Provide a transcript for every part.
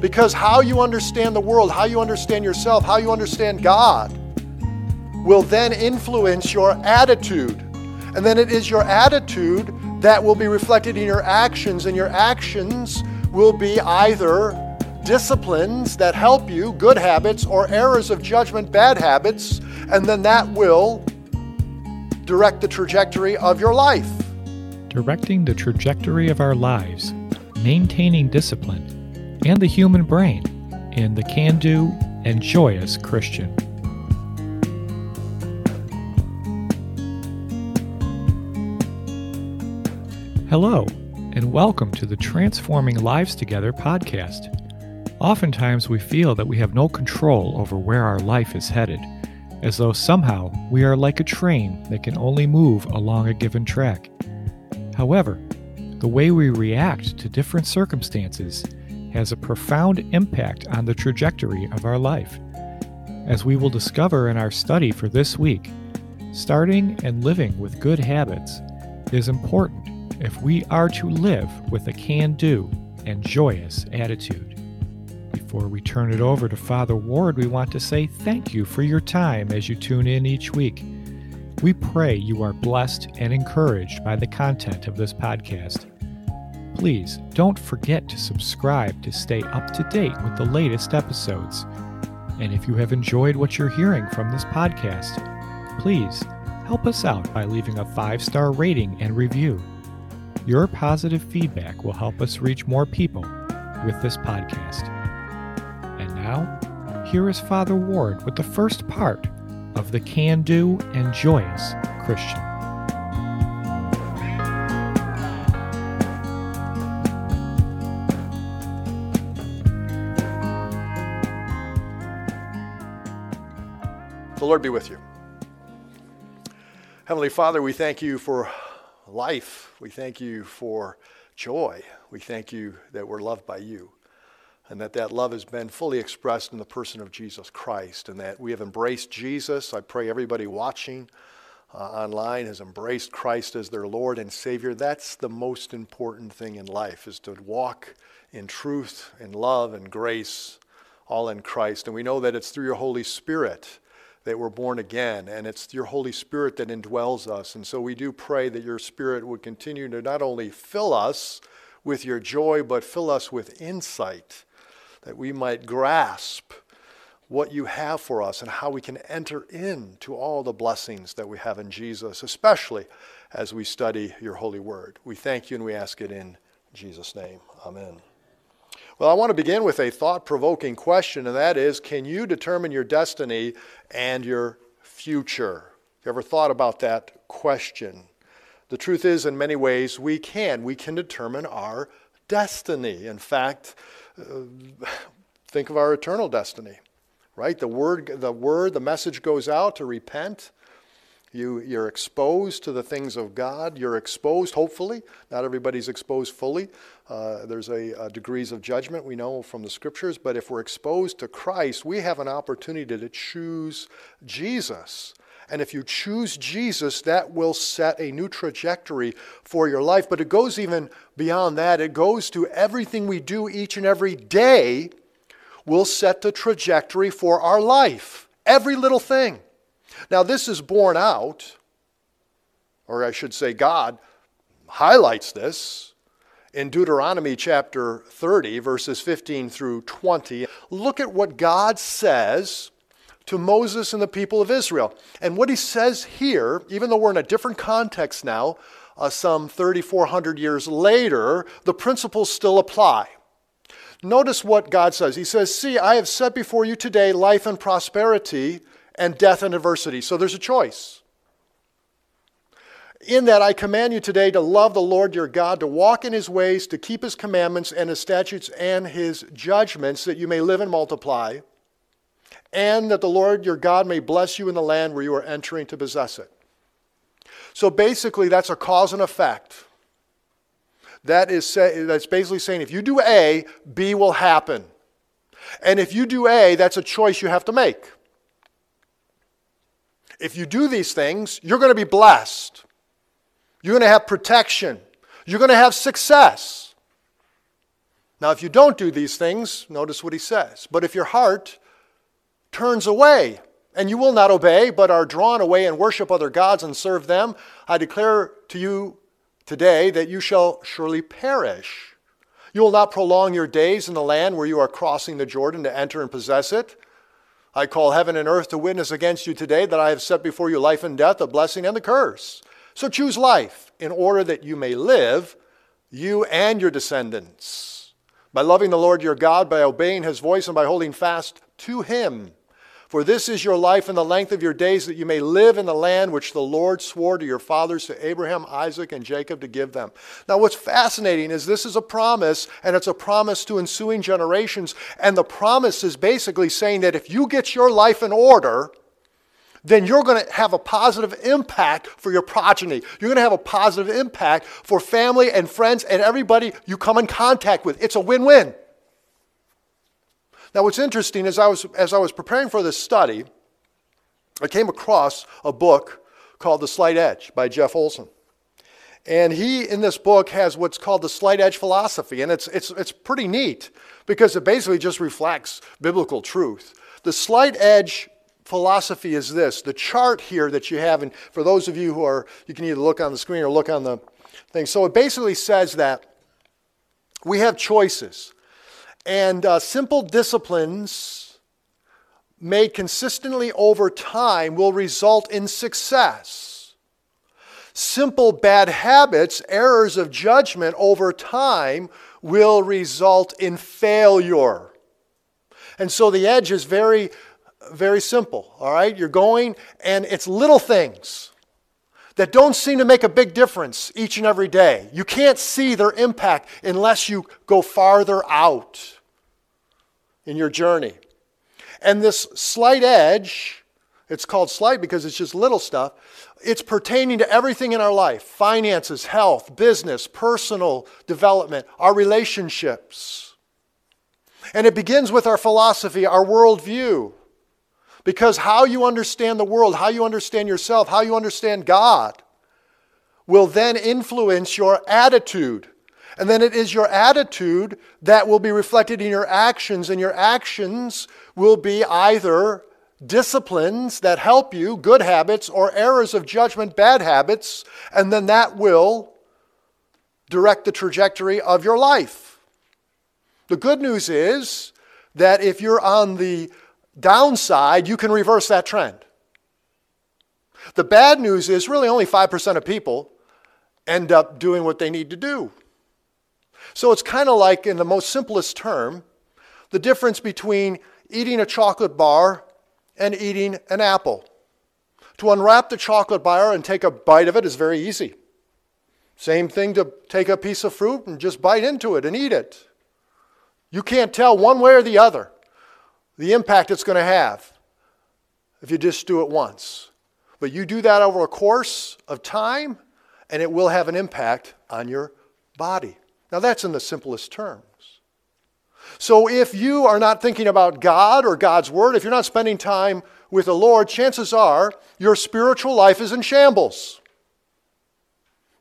Because how you understand the world, how you understand yourself, how you understand God will then influence your attitude. And then it is your attitude that will be reflected in your actions, and your actions will be either disciplines that help you, good habits, or errors of judgment, bad habits, and then that will direct the trajectory of your life. Directing the trajectory of our lives, maintaining discipline, and the human brain in the can do and joyous Christian. Hello, and welcome to the Transforming Lives Together podcast. Oftentimes, we feel that we have no control over where our life is headed, as though somehow we are like a train that can only move along a given track. However, the way we react to different circumstances has a profound impact on the trajectory of our life. As we will discover in our study for this week, starting and living with good habits is important if we are to live with a can do and joyous attitude. Before we turn it over to Father Ward, we want to say thank you for your time as you tune in each week. We pray you are blessed and encouraged by the content of this podcast. Please don't forget to subscribe to stay up to date with the latest episodes. And if you have enjoyed what you're hearing from this podcast, please help us out by leaving a five star rating and review. Your positive feedback will help us reach more people with this podcast. And now, here is Father Ward with the first part of the Can Do and Joyous Christian. Lord be with you. Heavenly Father, we thank you for life. We thank you for joy. We thank you that we're loved by you and that that love has been fully expressed in the person of Jesus Christ and that we have embraced Jesus. I pray everybody watching uh, online has embraced Christ as their Lord and Savior. That's the most important thing in life is to walk in truth and love and grace all in Christ. And we know that it's through your Holy Spirit that we're born again, and it's your Holy Spirit that indwells us. And so we do pray that your Spirit would continue to not only fill us with your joy, but fill us with insight, that we might grasp what you have for us and how we can enter into all the blessings that we have in Jesus, especially as we study your holy word. We thank you and we ask it in Jesus' name. Amen. Well, I want to begin with a thought provoking question, and that is can you determine your destiny and your future? You ever thought about that question? The truth is, in many ways, we can. We can determine our destiny. In fact, uh, think of our eternal destiny, right? The word, the word, the message goes out to repent you, you're exposed to the things of God. You're exposed, hopefully. Not everybody's exposed fully. Uh, there's a, a, degrees of judgment we know from the scriptures. But if we're exposed to Christ, we have an opportunity to choose Jesus. And if you choose Jesus, that will set a new trajectory for your life. But it goes even beyond that. It goes to everything we do each and every day will set the trajectory for our life. Every little thing. Now, this is borne out, or I should say, God highlights this in Deuteronomy chapter 30, verses 15 through 20. Look at what God says to Moses and the people of Israel. And what he says here, even though we're in a different context now, uh, some 3,400 years later, the principles still apply. Notice what God says. He says, See, I have set before you today life and prosperity and death and adversity. So there's a choice. In that, I command you today to love the Lord your God, to walk in his ways, to keep his commandments and his statutes and his judgments, that you may live and multiply, and that the Lord your God may bless you in the land where you are entering to possess it. So basically, that's a cause and effect. That is say, that's basically saying if you do A, B will happen. And if you do A, that's a choice you have to make. If you do these things, you're going to be blessed. You're going to have protection. You're going to have success. Now, if you don't do these things, notice what he says. But if your heart turns away, and you will not obey, but are drawn away and worship other gods and serve them, I declare to you today that you shall surely perish. You will not prolong your days in the land where you are crossing the Jordan to enter and possess it. I call heaven and earth to witness against you today that I have set before you life and death, a blessing and the curse. So choose life in order that you may live, you and your descendants, by loving the Lord your God, by obeying his voice, and by holding fast to him. For this is your life and the length of your days, that you may live in the land which the Lord swore to your fathers, to Abraham, Isaac, and Jacob, to give them. Now, what's fascinating is this is a promise, and it's a promise to ensuing generations. And the promise is basically saying that if you get your life in order, then you're going to have a positive impact for your progeny. You're going to have a positive impact for family and friends and everybody you come in contact with. It's a win win. Now, what's interesting is I was, as I was preparing for this study, I came across a book called The Slight Edge by Jeff Olson. And he, in this book, has what's called the slight edge philosophy. And it's, it's, it's pretty neat because it basically just reflects biblical truth. The slight edge philosophy is this the chart here that you have, and for those of you who are, you can either look on the screen or look on the thing. So it basically says that we have choices. And uh, simple disciplines made consistently over time will result in success. Simple bad habits, errors of judgment over time will result in failure. And so the edge is very, very simple, all right? You're going, and it's little things that don't seem to make a big difference each and every day. You can't see their impact unless you go farther out in your journey. And this slight edge, it's called slight because it's just little stuff, it's pertaining to everything in our life finances, health, business, personal development, our relationships. And it begins with our philosophy, our worldview. Because how you understand the world, how you understand yourself, how you understand God will then influence your attitude. And then it is your attitude that will be reflected in your actions, and your actions will be either disciplines that help you, good habits, or errors of judgment, bad habits, and then that will direct the trajectory of your life. The good news is that if you're on the downside, you can reverse that trend. The bad news is really only 5% of people end up doing what they need to do. So it's kind of like, in the most simplest term, the difference between eating a chocolate bar and eating an apple. To unwrap the chocolate bar and take a bite of it is very easy. Same thing to take a piece of fruit and just bite into it and eat it. You can't tell one way or the other the impact it's going to have if you just do it once. But you do that over a course of time, and it will have an impact on your body. Now, that's in the simplest terms. So, if you are not thinking about God or God's Word, if you're not spending time with the Lord, chances are your spiritual life is in shambles.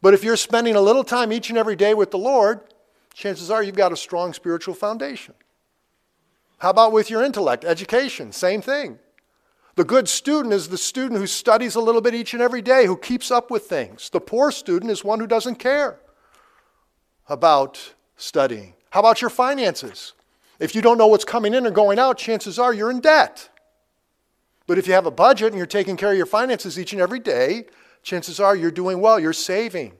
But if you're spending a little time each and every day with the Lord, chances are you've got a strong spiritual foundation. How about with your intellect? Education, same thing. The good student is the student who studies a little bit each and every day, who keeps up with things. The poor student is one who doesn't care about studying. How about your finances? If you don't know what's coming in or going out, chances are you're in debt. But if you have a budget and you're taking care of your finances each and every day, chances are you're doing well, you're saving.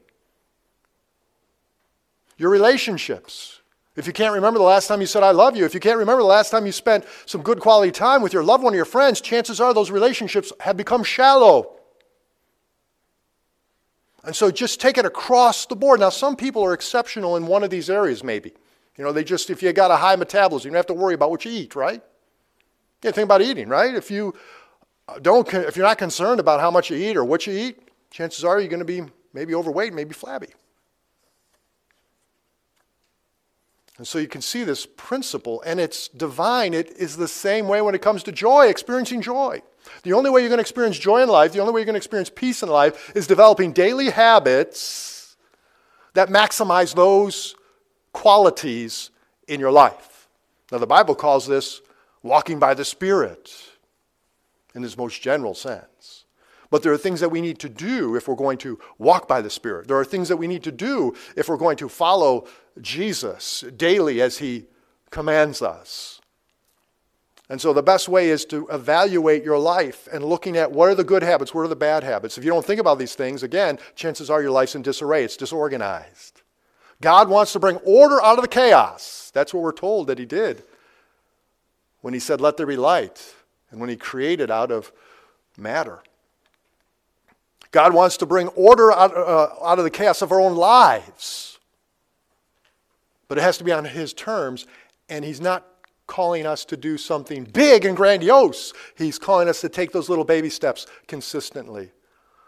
Your relationships. If you can't remember the last time you said, I love you, if you can't remember the last time you spent some good quality time with your loved one or your friends, chances are those relationships have become shallow. And so just take it across the board. Now, some people are exceptional in one of these areas, maybe. You know, they just, if you got a high metabolism, you don't have to worry about what you eat, right? Yeah, think about eating, right? If you uh, don't, if you're not concerned about how much you eat or what you eat, chances are you're going to be maybe overweight, maybe flabby. And so you can see this principle, and it's divine. It is the same way when it comes to joy, experiencing joy. The only way you're going to experience joy in life, the only way you're going to experience peace in life, is developing daily habits that maximize those qualities in your life. Now, the Bible calls this walking by the Spirit in its most general sense. But there are things that we need to do if we're going to walk by the Spirit. There are things that we need to do if we're going to follow Jesus daily as He commands us. And so the best way is to evaluate your life and looking at what are the good habits, what are the bad habits. If you don't think about these things, again, chances are your life's in disarray, it's disorganized. God wants to bring order out of the chaos. That's what we're told that He did when He said, Let there be light, and when He created out of matter. God wants to bring order out, uh, out of the chaos of our own lives. But it has to be on His terms, and He's not calling us to do something big and grandiose. He's calling us to take those little baby steps consistently.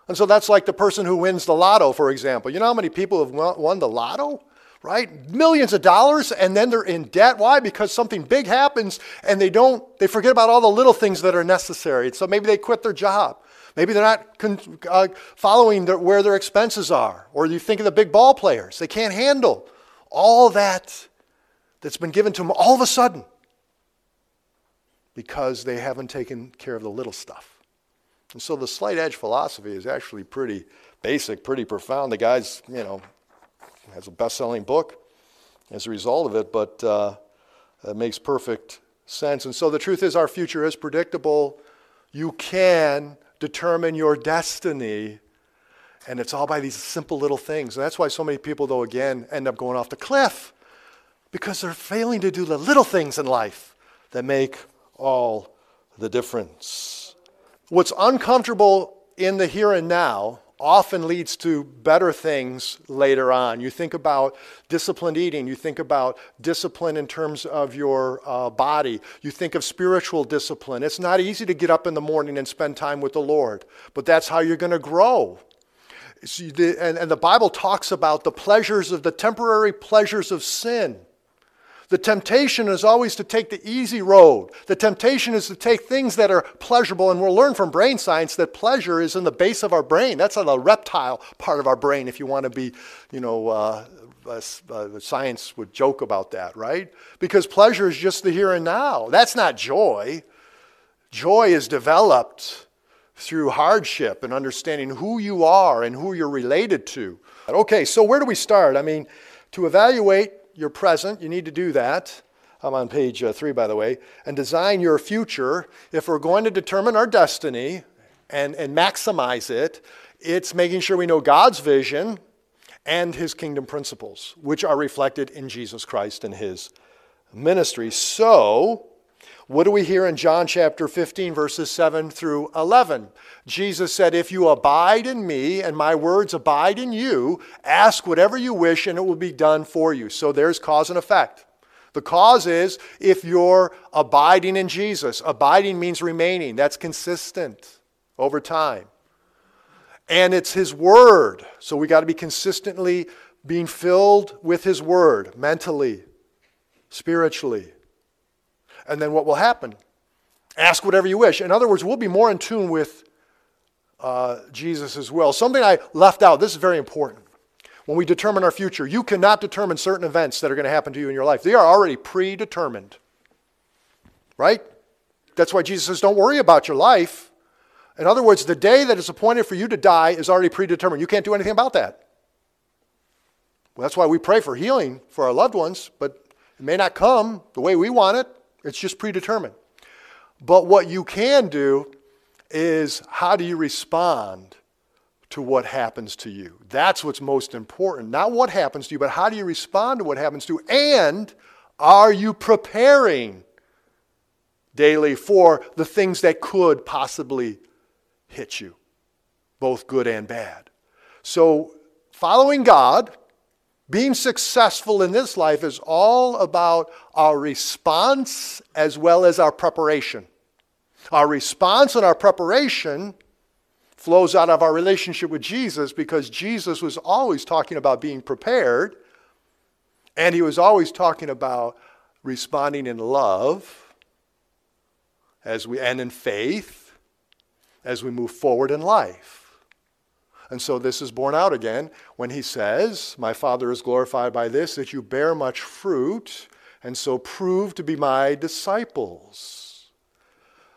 And so that's like the person who wins the lotto, for example. You know how many people have won the lotto? Right? Millions of dollars, and then they're in debt. Why? Because something big happens and they don't, they forget about all the little things that are necessary. So maybe they quit their job. Maybe they're not con- uh, following their, where their expenses are. Or you think of the big ball players. They can't handle all that that's been given to them all of a sudden because they haven't taken care of the little stuff. And so the slight edge philosophy is actually pretty basic, pretty profound. The guy's, you know, has a best selling book as a result of it, but uh, it makes perfect sense. And so the truth is, our future is predictable. You can determine your destiny, and it's all by these simple little things. And that's why so many people, though, again, end up going off the cliff because they're failing to do the little things in life that make all the difference. What's uncomfortable in the here and now often leads to better things later on. You think about disciplined eating, you think about discipline in terms of your uh, body, you think of spiritual discipline. It's not easy to get up in the morning and spend time with the Lord, but that's how you're going to grow. The, and, and the Bible talks about the pleasures of the temporary pleasures of sin the temptation is always to take the easy road. The temptation is to take things that are pleasurable, and we'll learn from brain science that pleasure is in the base of our brain. That's on the reptile part of our brain, if you want to be, you know, uh, uh, uh, science would joke about that, right? Because pleasure is just the here and now. That's not joy. Joy is developed through hardship and understanding who you are and who you're related to. Okay, so where do we start? I mean, to evaluate your present, you need to do that. I'm on page uh, three, by the way, and design your future. If we're going to determine our destiny and, and maximize it, it's making sure we know God's vision and his kingdom principles, which are reflected in Jesus Christ and his ministry. So, what do we hear in John chapter 15, verses 7 through 11? Jesus said, If you abide in me and my words abide in you, ask whatever you wish and it will be done for you. So there's cause and effect. The cause is if you're abiding in Jesus. Abiding means remaining, that's consistent over time. And it's His Word. So we got to be consistently being filled with His Word mentally, spiritually. And then what will happen? Ask whatever you wish. In other words, we'll be more in tune with uh, Jesus as well. Something I left out, this is very important. When we determine our future, you cannot determine certain events that are going to happen to you in your life. They are already predetermined. Right? That's why Jesus says, don't worry about your life. In other words, the day that is appointed for you to die is already predetermined. You can't do anything about that. Well, that's why we pray for healing for our loved ones, but it may not come the way we want it. It's just predetermined. But what you can do is how do you respond to what happens to you? That's what's most important. Not what happens to you, but how do you respond to what happens to you? And are you preparing daily for the things that could possibly hit you, both good and bad? So, following God being successful in this life is all about our response as well as our preparation. Our response and our preparation flows out of our relationship with Jesus because Jesus was always talking about being prepared and he was always talking about responding in love as we and in faith as we move forward in life. And so this is borne out again when he says, My Father is glorified by this, that you bear much fruit and so prove to be my disciples.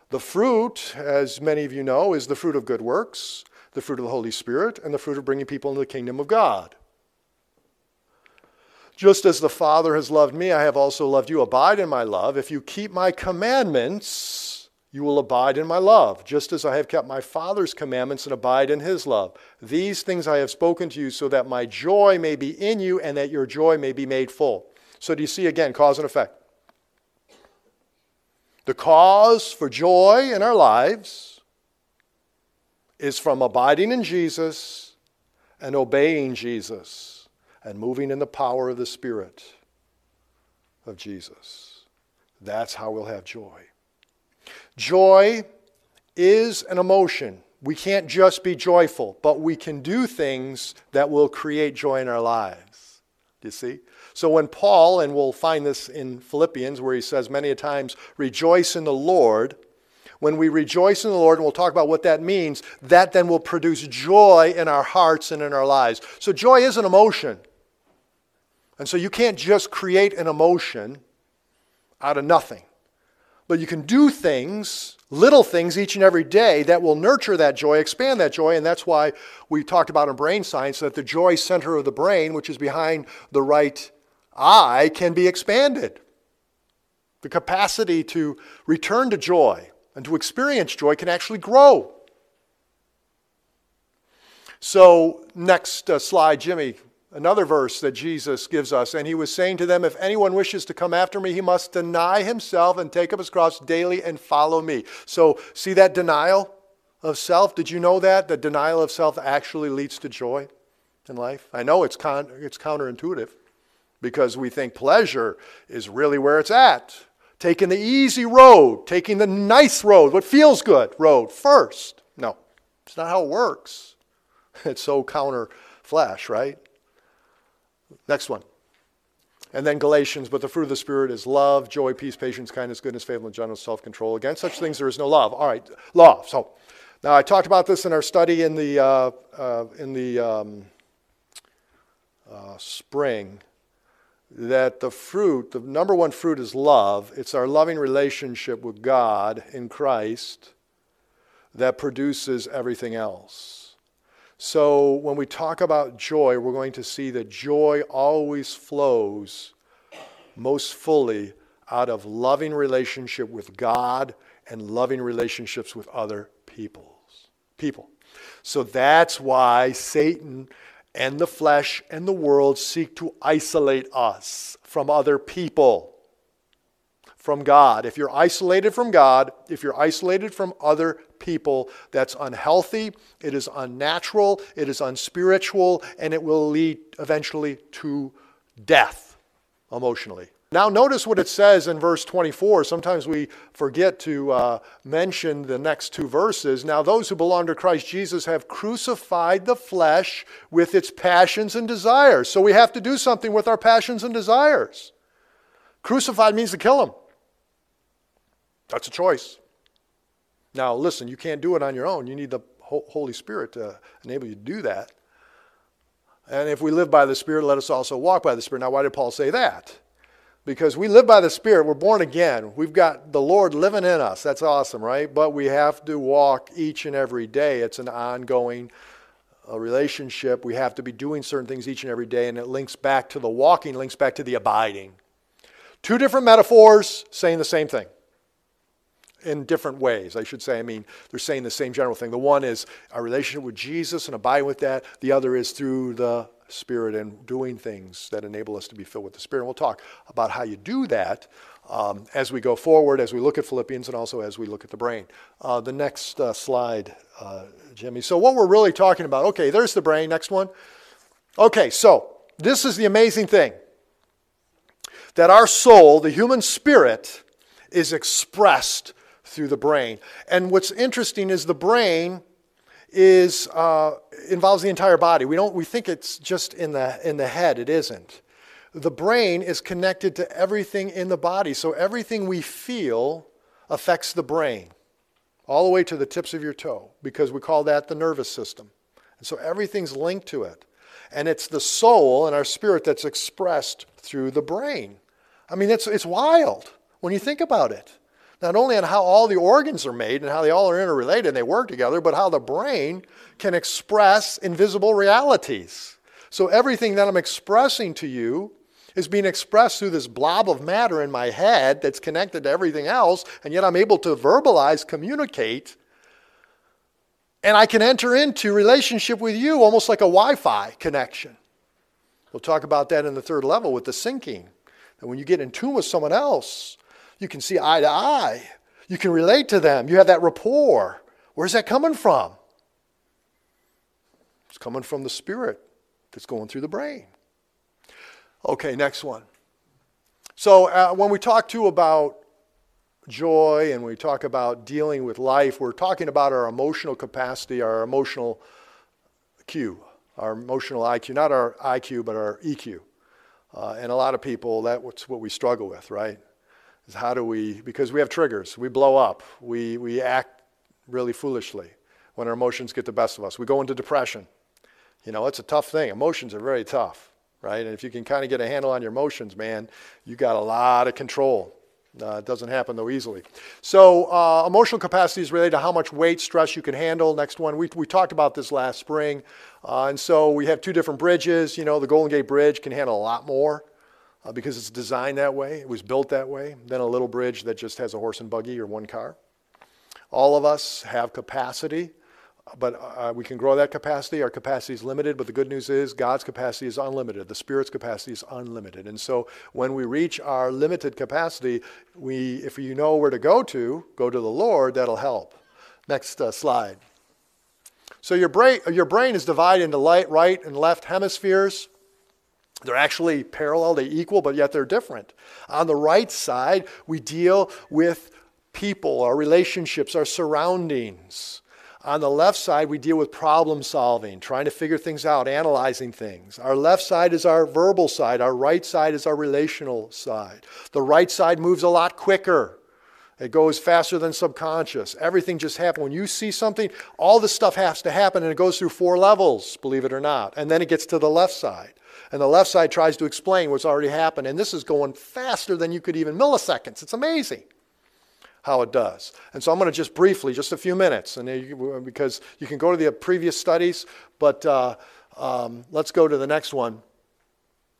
The fruit, as many of you know, is the fruit of good works, the fruit of the Holy Spirit, and the fruit of bringing people into the kingdom of God. Just as the Father has loved me, I have also loved you. Abide in my love. If you keep my commandments, you will abide in my love, just as I have kept my Father's commandments and abide in his love. These things I have spoken to you so that my joy may be in you and that your joy may be made full. So, do you see again cause and effect? The cause for joy in our lives is from abiding in Jesus and obeying Jesus and moving in the power of the Spirit of Jesus. That's how we'll have joy. Joy is an emotion. We can't just be joyful, but we can do things that will create joy in our lives. Do you see? So when Paul, and we'll find this in Philippians where he says many a times, rejoice in the Lord, when we rejoice in the Lord, and we'll talk about what that means, that then will produce joy in our hearts and in our lives. So joy is an emotion. And so you can't just create an emotion out of nothing. But you can do things, little things each and every day that will nurture that joy, expand that joy, and that's why we talked about in brain science that the joy center of the brain, which is behind the right eye, can be expanded. The capacity to return to joy and to experience joy can actually grow. So, next uh, slide, Jimmy, another verse that Jesus gives us. And he was saying to them, If anyone wishes to come after me, he must deny himself and take up his cross daily and follow me. So, see that denial of self? Did you know that? The denial of self actually leads to joy in life? I know it's, con- it's counterintuitive because we think pleasure is really where it's at. Taking the easy road, taking the nice road, what feels good road first. No, it's not how it works. It's so counter right? Next one. And then Galatians, but the fruit of the Spirit is love, joy, peace, patience, kindness, goodness, faithfulness, gentleness, self control. Against such things there is no love. All right, love. So now I talked about this in our study in the, uh, uh, in the um, uh, spring that the fruit, the number one fruit is love. It's our loving relationship with God in Christ that produces everything else. So when we talk about joy, we're going to see that joy always flows most fully out of loving relationship with God and loving relationships with other peoples. People. So that's why Satan and the flesh and the world seek to isolate us from other people, from God. If you're isolated from God, if you're isolated from other people, that's unhealthy, it is unnatural, it is unspiritual, and it will lead eventually to death emotionally. Now, notice what it says in verse 24. Sometimes we forget to uh, mention the next two verses. Now, those who belong to Christ Jesus have crucified the flesh with its passions and desires. So we have to do something with our passions and desires. Crucified means to kill them. That's a choice. Now, listen, you can't do it on your own. You need the Holy Spirit to enable you to do that. And if we live by the Spirit, let us also walk by the Spirit. Now, why did Paul say that? because we live by the Spirit. We're born again. We've got the Lord living in us. That's awesome, right? But we have to walk each and every day. It's an ongoing uh, relationship. We have to be doing certain things each and every day, and it links back to the walking, links back to the abiding. Two different metaphors saying the same thing in different ways, I should say. I mean, they're saying the same general thing. The one is our relationship with Jesus and abiding with that, the other is through the Spirit and doing things that enable us to be filled with the Spirit. And we'll talk about how you do that um, as we go forward, as we look at Philippians, and also as we look at the brain. Uh, the next uh, slide, uh, Jimmy. So, what we're really talking about, okay, there's the brain. Next one. Okay, so this is the amazing thing that our soul, the human spirit, is expressed through the brain. And what's interesting is the brain is uh, involves the entire body. We don't we think it's just in the in the head. It isn't. The brain is connected to everything in the body. So everything we feel affects the brain, all the way to the tips of your toe, because we call that the nervous system. And so everything's linked to it. And it's the soul and our spirit that's expressed through the brain. I mean, it's, it's wild when you think about it. Not only on how all the organs are made and how they all are interrelated and they work together, but how the brain can express invisible realities. So everything that I'm expressing to you is being expressed through this blob of matter in my head that's connected to everything else, and yet I'm able to verbalize, communicate, and I can enter into relationship with you almost like a Wi Fi connection. We'll talk about that in the third level with the syncing. And when you get in tune with someone else, you can see eye to eye. You can relate to them. You have that rapport. Where's that coming from? It's coming from the spirit that's going through the brain. Okay, next one. So uh, when we talk too about joy and we talk about dealing with life, we're talking about our emotional capacity, our emotional Q, our emotional IQ, not our IQ, but our EQ. Uh, and a lot of people, that's what we struggle with, right? Is how do we, because we have triggers, we blow up, we, we act really foolishly when our emotions get the best of us. We go into depression. You know, it's a tough thing. Emotions are very tough, right? And if you can kind of get a handle on your emotions, man, you got a lot of control. Uh, it doesn't happen though easily. So uh, emotional capacity is related to how much weight, stress you can handle. Next one, we, we talked about this last spring. Uh, and so we have two different bridges. You know, the Golden Gate Bridge can handle a lot more uh, because it's designed that way. It was built that way. Than a little bridge that just has a horse and buggy or one car. All of us have capacity but uh, we can grow that capacity. Our capacity is limited, but the good news is God's capacity is unlimited. The Spirit's capacity is unlimited. And so when we reach our limited capacity, we, if you know where to go to, go to the Lord, that'll help. Next uh, slide. So your brain, your brain is divided into light, right and left hemispheres. They're actually parallel, they equal, but yet they're different. On the right side, we deal with people, our relationships, our surroundings. On the left side, we deal with problem solving, trying to figure things out, analyzing things. Our left side is our verbal side, our right side is our relational side. The right side moves a lot quicker. It goes faster than subconscious. Everything just happens. When you see something, all this stuff has to happen and it goes through four levels, believe it or not. And then it gets to the left side. And the left side tries to explain what's already happened. And this is going faster than you could even milliseconds. It's amazing how it does. And so I'm going to just briefly, just a few minutes, and you, because you can go to the previous studies, but uh, um, let's go to the next one.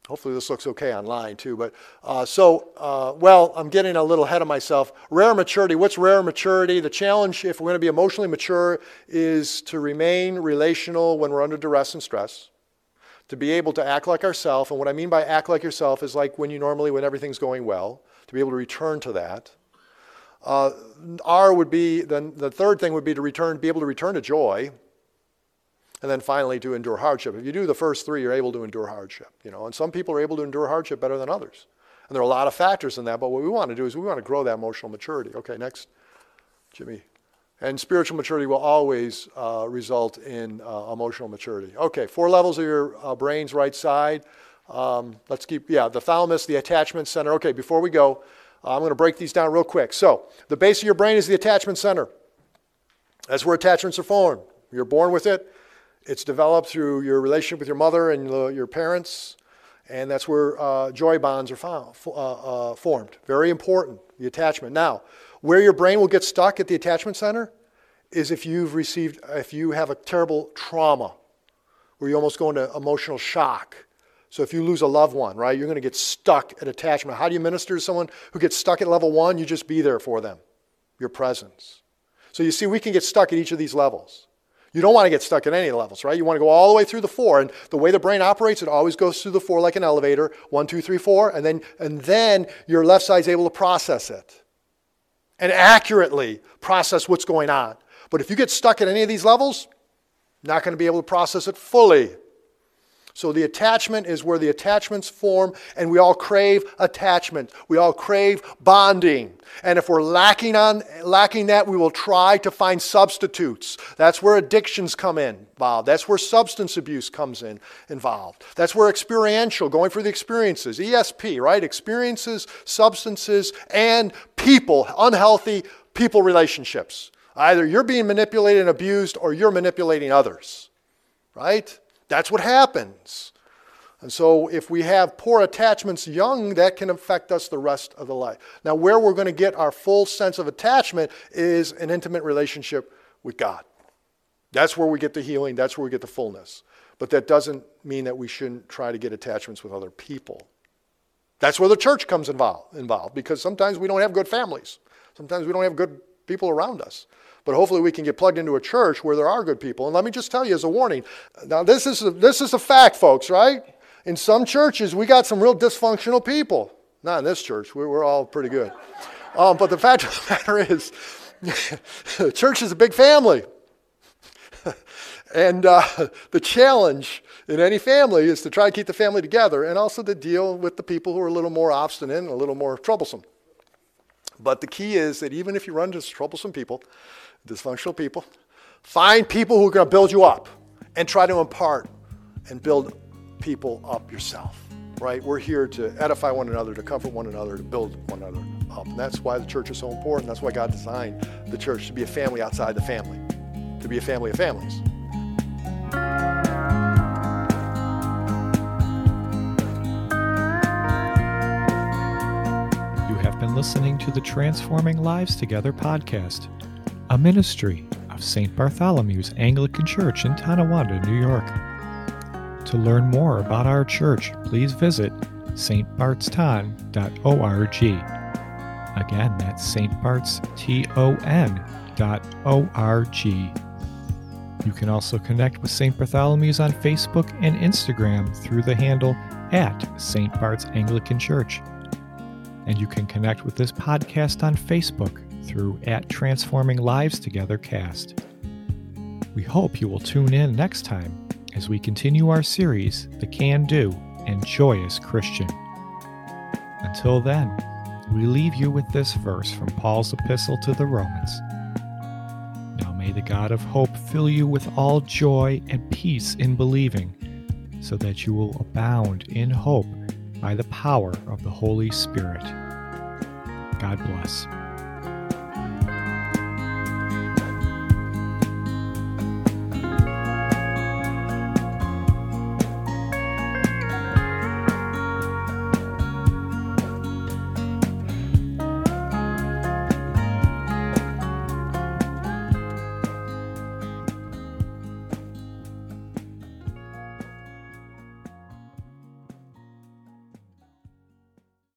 Hopefully this looks okay online too. But uh, so, uh, well, I'm getting a little ahead of myself. Rare maturity. What's rare maturity? The challenge, if we're going to be emotionally mature, is to remain relational when we're under duress and stress. To be able to act like ourselves, and what I mean by act like yourself is like when you normally, when everything's going well, to be able to return to that uh, R would be, then the third thing would be to return, be able to return to joy. And then finally to endure hardship. If you do the first three, you're able to endure hardship. You know, and some people are able to endure hardship better than others. And there are a lot of factors in that, but what we want to do is we want to grow that emotional maturity. Okay, next, Jimmy. And spiritual maturity will always uh, result in uh, emotional maturity. Okay, four levels of your uh, brain's right side. Um, let's keep, yeah, the thalamus, the attachment center. Okay, before we go, I'm going to break these down real quick. So, the base of your brain is the attachment center. That's where attachments are formed. You're born with it. It's developed through your relationship with your mother and your parents, and that's where uh, joy bonds are found, uh, uh, formed. Very important, the attachment. Now, where your brain will get stuck at the attachment center is if you've received, if you have a terrible trauma, where you almost go into emotional shock so if you lose a loved one, right, you're going to get stuck at attachment. How do you minister to someone who gets stuck at level one? You just be there for them, your presence. So you see, we can get stuck at each of these levels. You don't want to get stuck at any levels, right? You want to go all the way through the four. And the way the brain operates, it always goes through the four like an elevator one, two, three, four. And then, and then your left side is able to process it and accurately process what's going on. But if you get stuck at any of these levels, not going to be able to process it fully. So the attachment is where the attachments form, and we all crave attachment. We all crave bonding. And if we're lacking on lacking that, we will try to find substitutes. That's where addictions come in involved. That's where substance abuse comes in involved. That's where experiential, going through the experiences, ESP, right? Experiences, substances, and people, unhealthy people relationships. Either you're being manipulated and abused or you're manipulating others, right? That's what happens. And so, if we have poor attachments young, that can affect us the rest of the life. Now, where we're going to get our full sense of attachment is an intimate relationship with God. That's where we get the healing, that's where we get the fullness. But that doesn't mean that we shouldn't try to get attachments with other people. That's where the church comes involved, involved because sometimes we don't have good families. Sometimes we don't have good people around us. But hopefully we can get plugged into a church where there are good people. And let me just tell you as a warning. Now this is a, this is a fact, folks, right? In some churches, we got some real dysfunctional people. Not in this church. We're, we're all pretty good. Um, but the fact of the matter is, church is a big family. and uh, the challenge in any family is to try to keep the family together and also to deal with the people who are a little more obstinate and a little more troublesome. But the key is that even if you run into troublesome people, dysfunctional people, find people who are going to build you up and try to impart and build people up yourself. Right? We're here to edify one another, to comfort one another, to build one another up. And that's why the church is so important. That's why God designed the church to be a family outside the family, to be a family of families. Listening to the Transforming Lives Together podcast, a ministry of St. Bartholomew's Anglican Church in Tonawanda, New York. To learn more about our church, please visit stbartston.org. Again, that's stbartston.org. You can also connect with St. Bartholomew's on Facebook and Instagram through the handle at St. Bart's Anglican Church and you can connect with this podcast on Facebook through at Transforming Lives Together cast. We hope you will tune in next time as we continue our series, The Can Do and Joyous Christian. Until then, we leave you with this verse from Paul's epistle to the Romans. Now may the God of hope fill you with all joy and peace in believing, so that you will abound in hope by the power of the Holy Spirit. God bless.